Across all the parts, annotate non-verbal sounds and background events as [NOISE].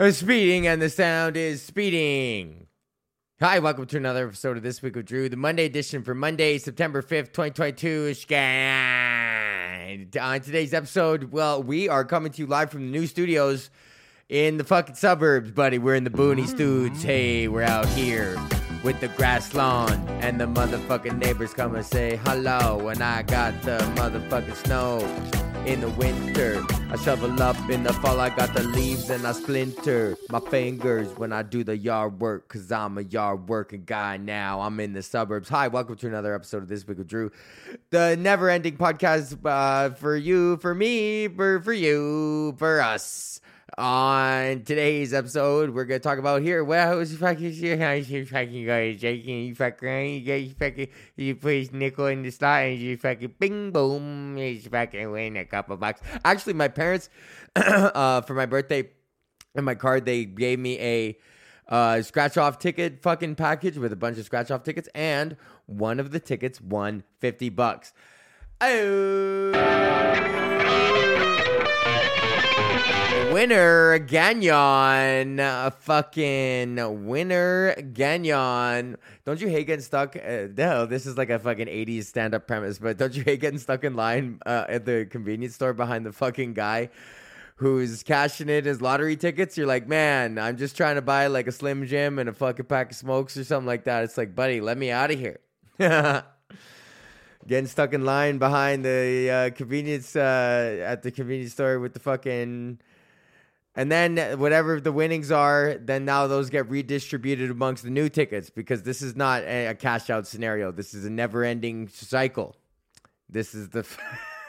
Speeding and the sound is speeding. Hi, welcome to another episode of This Week with Drew, the Monday edition for Monday, September 5th, 2022. Scan. On today's episode, well, we are coming to you live from the new studios in the fucking suburbs, buddy. We're in the boony mm. studs. Hey, we're out here with the grass lawn, and the motherfucking neighbors come and say hello. And I got the motherfucking snow in the winter. I shovel up in the fall, I got the leaves and I splinter my fingers when I do the yard work, cause I'm a yard working guy now. I'm in the suburbs. Hi, welcome to another episode of This Week with Drew, the never ending podcast uh, for you, for me, for, for you, for us. On today's episode, we're gonna talk about here. Well, who's fucking shit? How you fucking guys shaking? You fucking, you guys fucking, you put nickel in the slot and you fucking bing boom. He's fucking win a couple bucks. Actually, my parents, [CLEARS THROAT] uh, for my birthday, and my card, they gave me a uh, scratch off ticket fucking package with a bunch of scratch off tickets, and one of the tickets won fifty bucks. Oh. Winner Gagnon, a fucking winner Gagnon. Don't you hate getting stuck? Uh, no, this is like a fucking 80s stand up premise, but don't you hate getting stuck in line uh, at the convenience store behind the fucking guy who's cashing in his lottery tickets? You're like, man, I'm just trying to buy like a Slim Jim and a fucking pack of smokes or something like that. It's like, buddy, let me out of here. [LAUGHS] Getting stuck in line behind the uh, convenience uh, at the convenience store with the fucking and then whatever the winnings are, then now those get redistributed amongst the new tickets because this is not a, a cash out scenario. This is a never ending cycle. This is the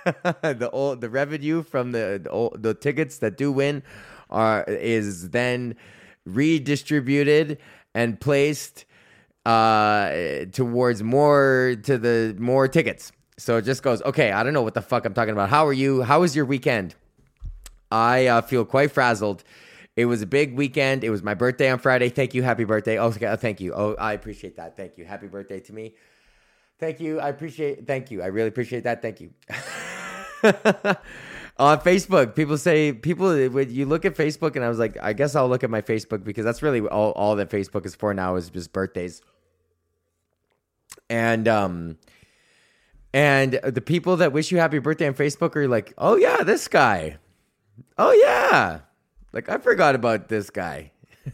[LAUGHS] the old the revenue from the, the old, the tickets that do win are is then redistributed and placed uh towards more to the more tickets. So it just goes, okay, I don't know what the fuck I'm talking about. How are you? How was your weekend? I uh, feel quite frazzled. It was a big weekend. It was my birthday on Friday. Thank you. Happy birthday. Oh, thank you. Oh, I appreciate that. Thank you. Happy birthday to me. Thank you. I appreciate. Thank you. I really appreciate that. Thank you. [LAUGHS] on Facebook, people say people when you look at Facebook, and I was like, I guess I'll look at my Facebook because that's really all all that Facebook is for now is just birthdays. And um, and the people that wish you happy birthday on Facebook are like, oh yeah, this guy. Oh yeah. Like I forgot about this guy. [LAUGHS]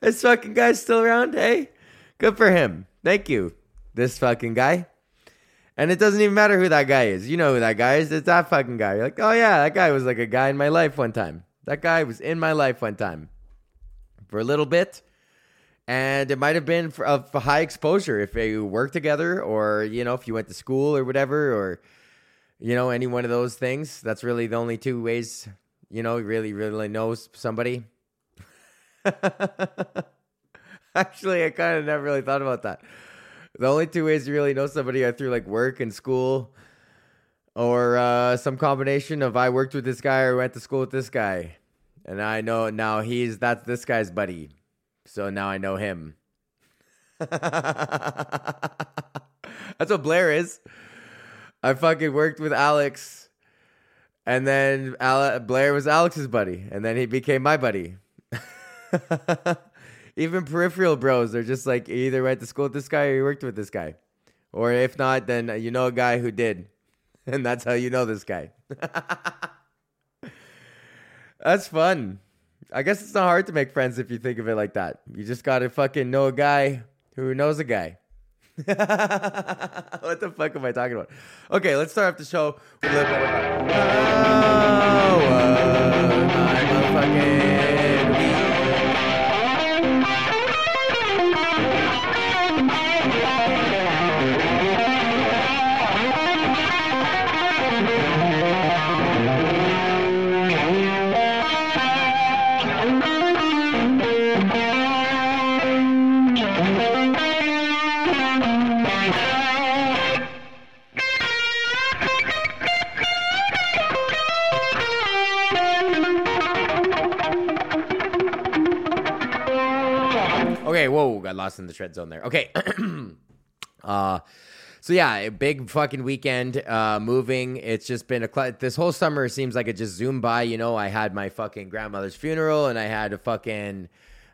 this fucking guy's still around, hey? Good for him. Thank you. This fucking guy. And it doesn't even matter who that guy is. You know who that guy is. It's that fucking guy. You're like, oh yeah, that guy was like a guy in my life one time. That guy was in my life one time. For a little bit. And it might have been for, of high exposure if they worked together or, you know, if you went to school or whatever, or you know, any one of those things. That's really the only two ways, you know, really, really knows somebody. [LAUGHS] Actually, I kind of never really thought about that. The only two ways you really know somebody are through like work and school, or uh, some combination of I worked with this guy or went to school with this guy, and I know now he's that's this guy's buddy, so now I know him. [LAUGHS] that's what Blair is. I fucking worked with Alex, and then Ale- Blair was Alex's buddy, and then he became my buddy. [LAUGHS] Even peripheral bros are just like either went to school with this guy or you worked with this guy, or if not, then you know a guy who did, [LAUGHS] and that's how you know this guy. [LAUGHS] that's fun. I guess it's not hard to make friends if you think of it like that. You just gotta fucking know a guy who knows a guy. [LAUGHS] what the fuck am I talking about? Okay, let's start off the show with a little bit of oh, uh, Okay, whoa, got lost in the tread zone there. Okay. [CLEARS THROAT] uh so yeah, a big fucking weekend. Uh, moving. It's just been a cl- this whole summer seems like it just zoomed by. You know, I had my fucking grandmother's funeral, and I had a fucking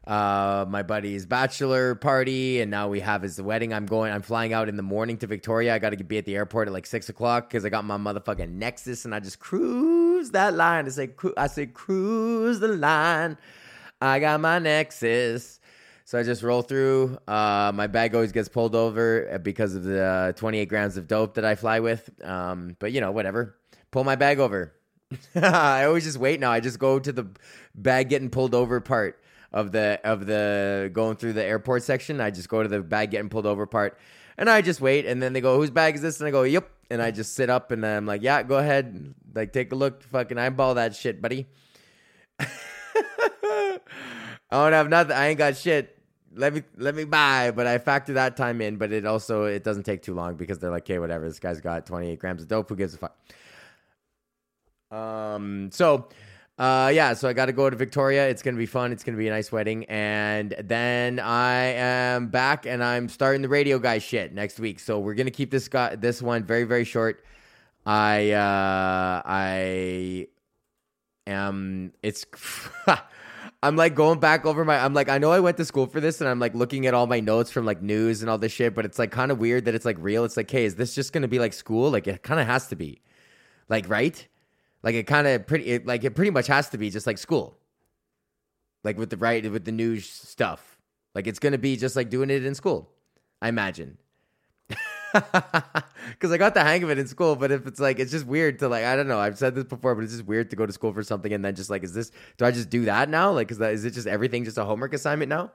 uh, my buddy's bachelor party, and now we have his wedding. I'm going. I'm flying out in the morning to Victoria. I got to be at the airport at like six o'clock because I got my motherfucking Nexus, and I just cruise that line. I say, cru- I say, cruise the line. I got my Nexus. So I just roll through. Uh, my bag always gets pulled over because of the uh, 28 grams of dope that I fly with. Um, but you know, whatever. Pull my bag over. [LAUGHS] I always just wait now. I just go to the bag getting pulled over part of the of the going through the airport section. I just go to the bag getting pulled over part, and I just wait. And then they go, "Whose bag is this?" And I go, "Yep." And I just sit up and I'm like, "Yeah, go ahead. Like, take a look. Fucking eyeball that shit, buddy." [LAUGHS] I don't have nothing. I ain't got shit. Let me let me buy, but I factor that time in. But it also it doesn't take too long because they're like, okay, whatever. This guy's got 28 grams of dope. Who gives a fuck? Um. So, uh, yeah. So I got to go to Victoria. It's gonna be fun. It's gonna be a nice wedding, and then I am back and I'm starting the radio guy shit next week. So we're gonna keep this guy this one very very short. I uh I am. It's. [LAUGHS] I'm like going back over my. I'm like, I know I went to school for this, and I'm like looking at all my notes from like news and all this shit. But it's like kind of weird that it's like real. It's like, hey, is this just gonna be like school? Like it kind of has to be, like right? Like it kind of pretty. It, like it pretty much has to be just like school. Like with the right with the news stuff. Like it's gonna be just like doing it in school. I imagine. [LAUGHS] Because I got the hang of it in school, but if it's like it's just weird to like I don't know. I've said this before, but it's just weird to go to school for something and then just like is this? Do I just do that now? Like is that is it just everything just a homework assignment now?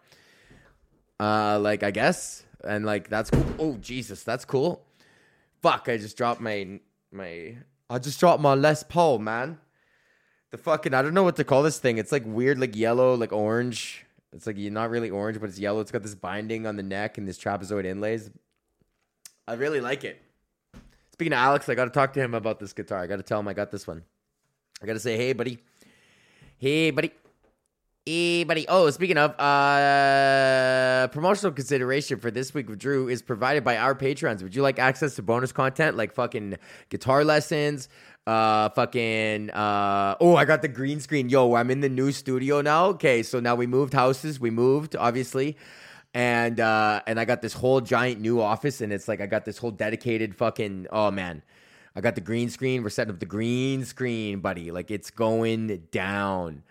Uh, like I guess, and like that's cool. Oh Jesus, that's cool. Fuck! I just dropped my my. I just dropped my Les Paul, man. The fucking I don't know what to call this thing. It's like weird, like yellow, like orange. It's like not really orange, but it's yellow. It's got this binding on the neck and this trapezoid inlays. I really like it. Speaking of Alex, I got to talk to him about this guitar. I got to tell him I got this one. I got to say, hey, buddy. Hey, buddy. Hey, buddy. Oh, speaking of, uh, promotional consideration for this week with Drew is provided by our patrons. Would you like access to bonus content like fucking guitar lessons? Uh, fucking, uh, oh, I got the green screen. Yo, I'm in the new studio now. Okay, so now we moved houses. We moved, obviously and uh, and I got this whole giant new office, and it's like I got this whole dedicated fucking oh man, I got the green screen. We're setting up the green screen, buddy. Like it's going down.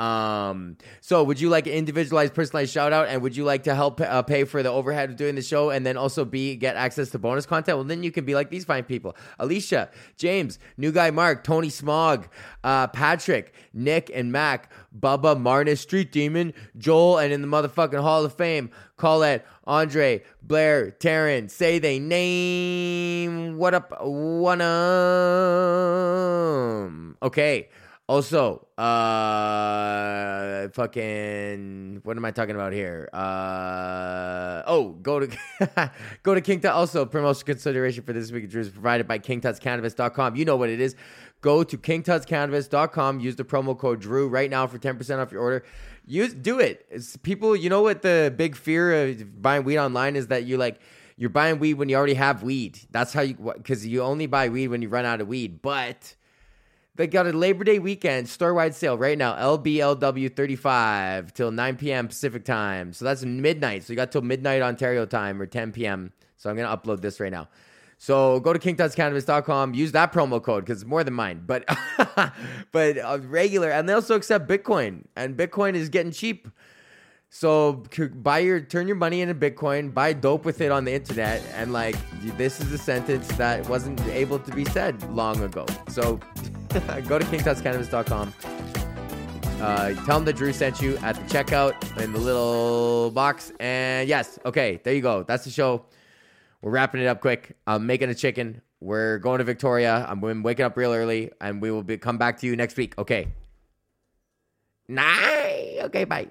Um, so would you like an individualized, personalized shout out? And would you like to help uh, pay for the overhead of doing the show and then also be get access to bonus content? Well, then you can be like these fine people Alicia, James, New Guy Mark, Tony Smog, uh, Patrick, Nick, and Mac, Bubba, Marnus, Street Demon, Joel, and in the motherfucking Hall of Fame, call Colette, Andre, Blair, Taryn, say they name. What up? One um. Okay. Also, uh, fucking, what am I talking about here? Uh, oh, go to [LAUGHS] go to King Tut. Also, promotion consideration for this week is provided by KingTutsCannabis.com. You know what it is. Go to KingTutsCannabis.com. Use the promo code Drew right now for ten percent off your order. Use do it. It's people, you know what the big fear of buying weed online is that you like you're buying weed when you already have weed. That's how you because you only buy weed when you run out of weed, but they got a Labor Day weekend store wide sale right now. LBLW 35 till 9 p.m. Pacific time. So that's midnight. So you got till midnight Ontario time or 10 p.m. So I'm going to upload this right now. So go to kingtutscannabis.com, use that promo code because it's more than mine. But [LAUGHS] but uh, regular, and they also accept Bitcoin, and Bitcoin is getting cheap. So buy your turn your money into Bitcoin, buy dope with it on the internet, and like this is a sentence that wasn't able to be said long ago. So [LAUGHS] [LAUGHS] go to kingtutscannabis.com. Uh, tell them that Drew sent you at the checkout in the little box. And yes, okay, there you go. That's the show. We're wrapping it up quick. I'm making a chicken. We're going to Victoria. I'm waking up real early, and we will be come back to you next week. Okay. Night. Okay, bye.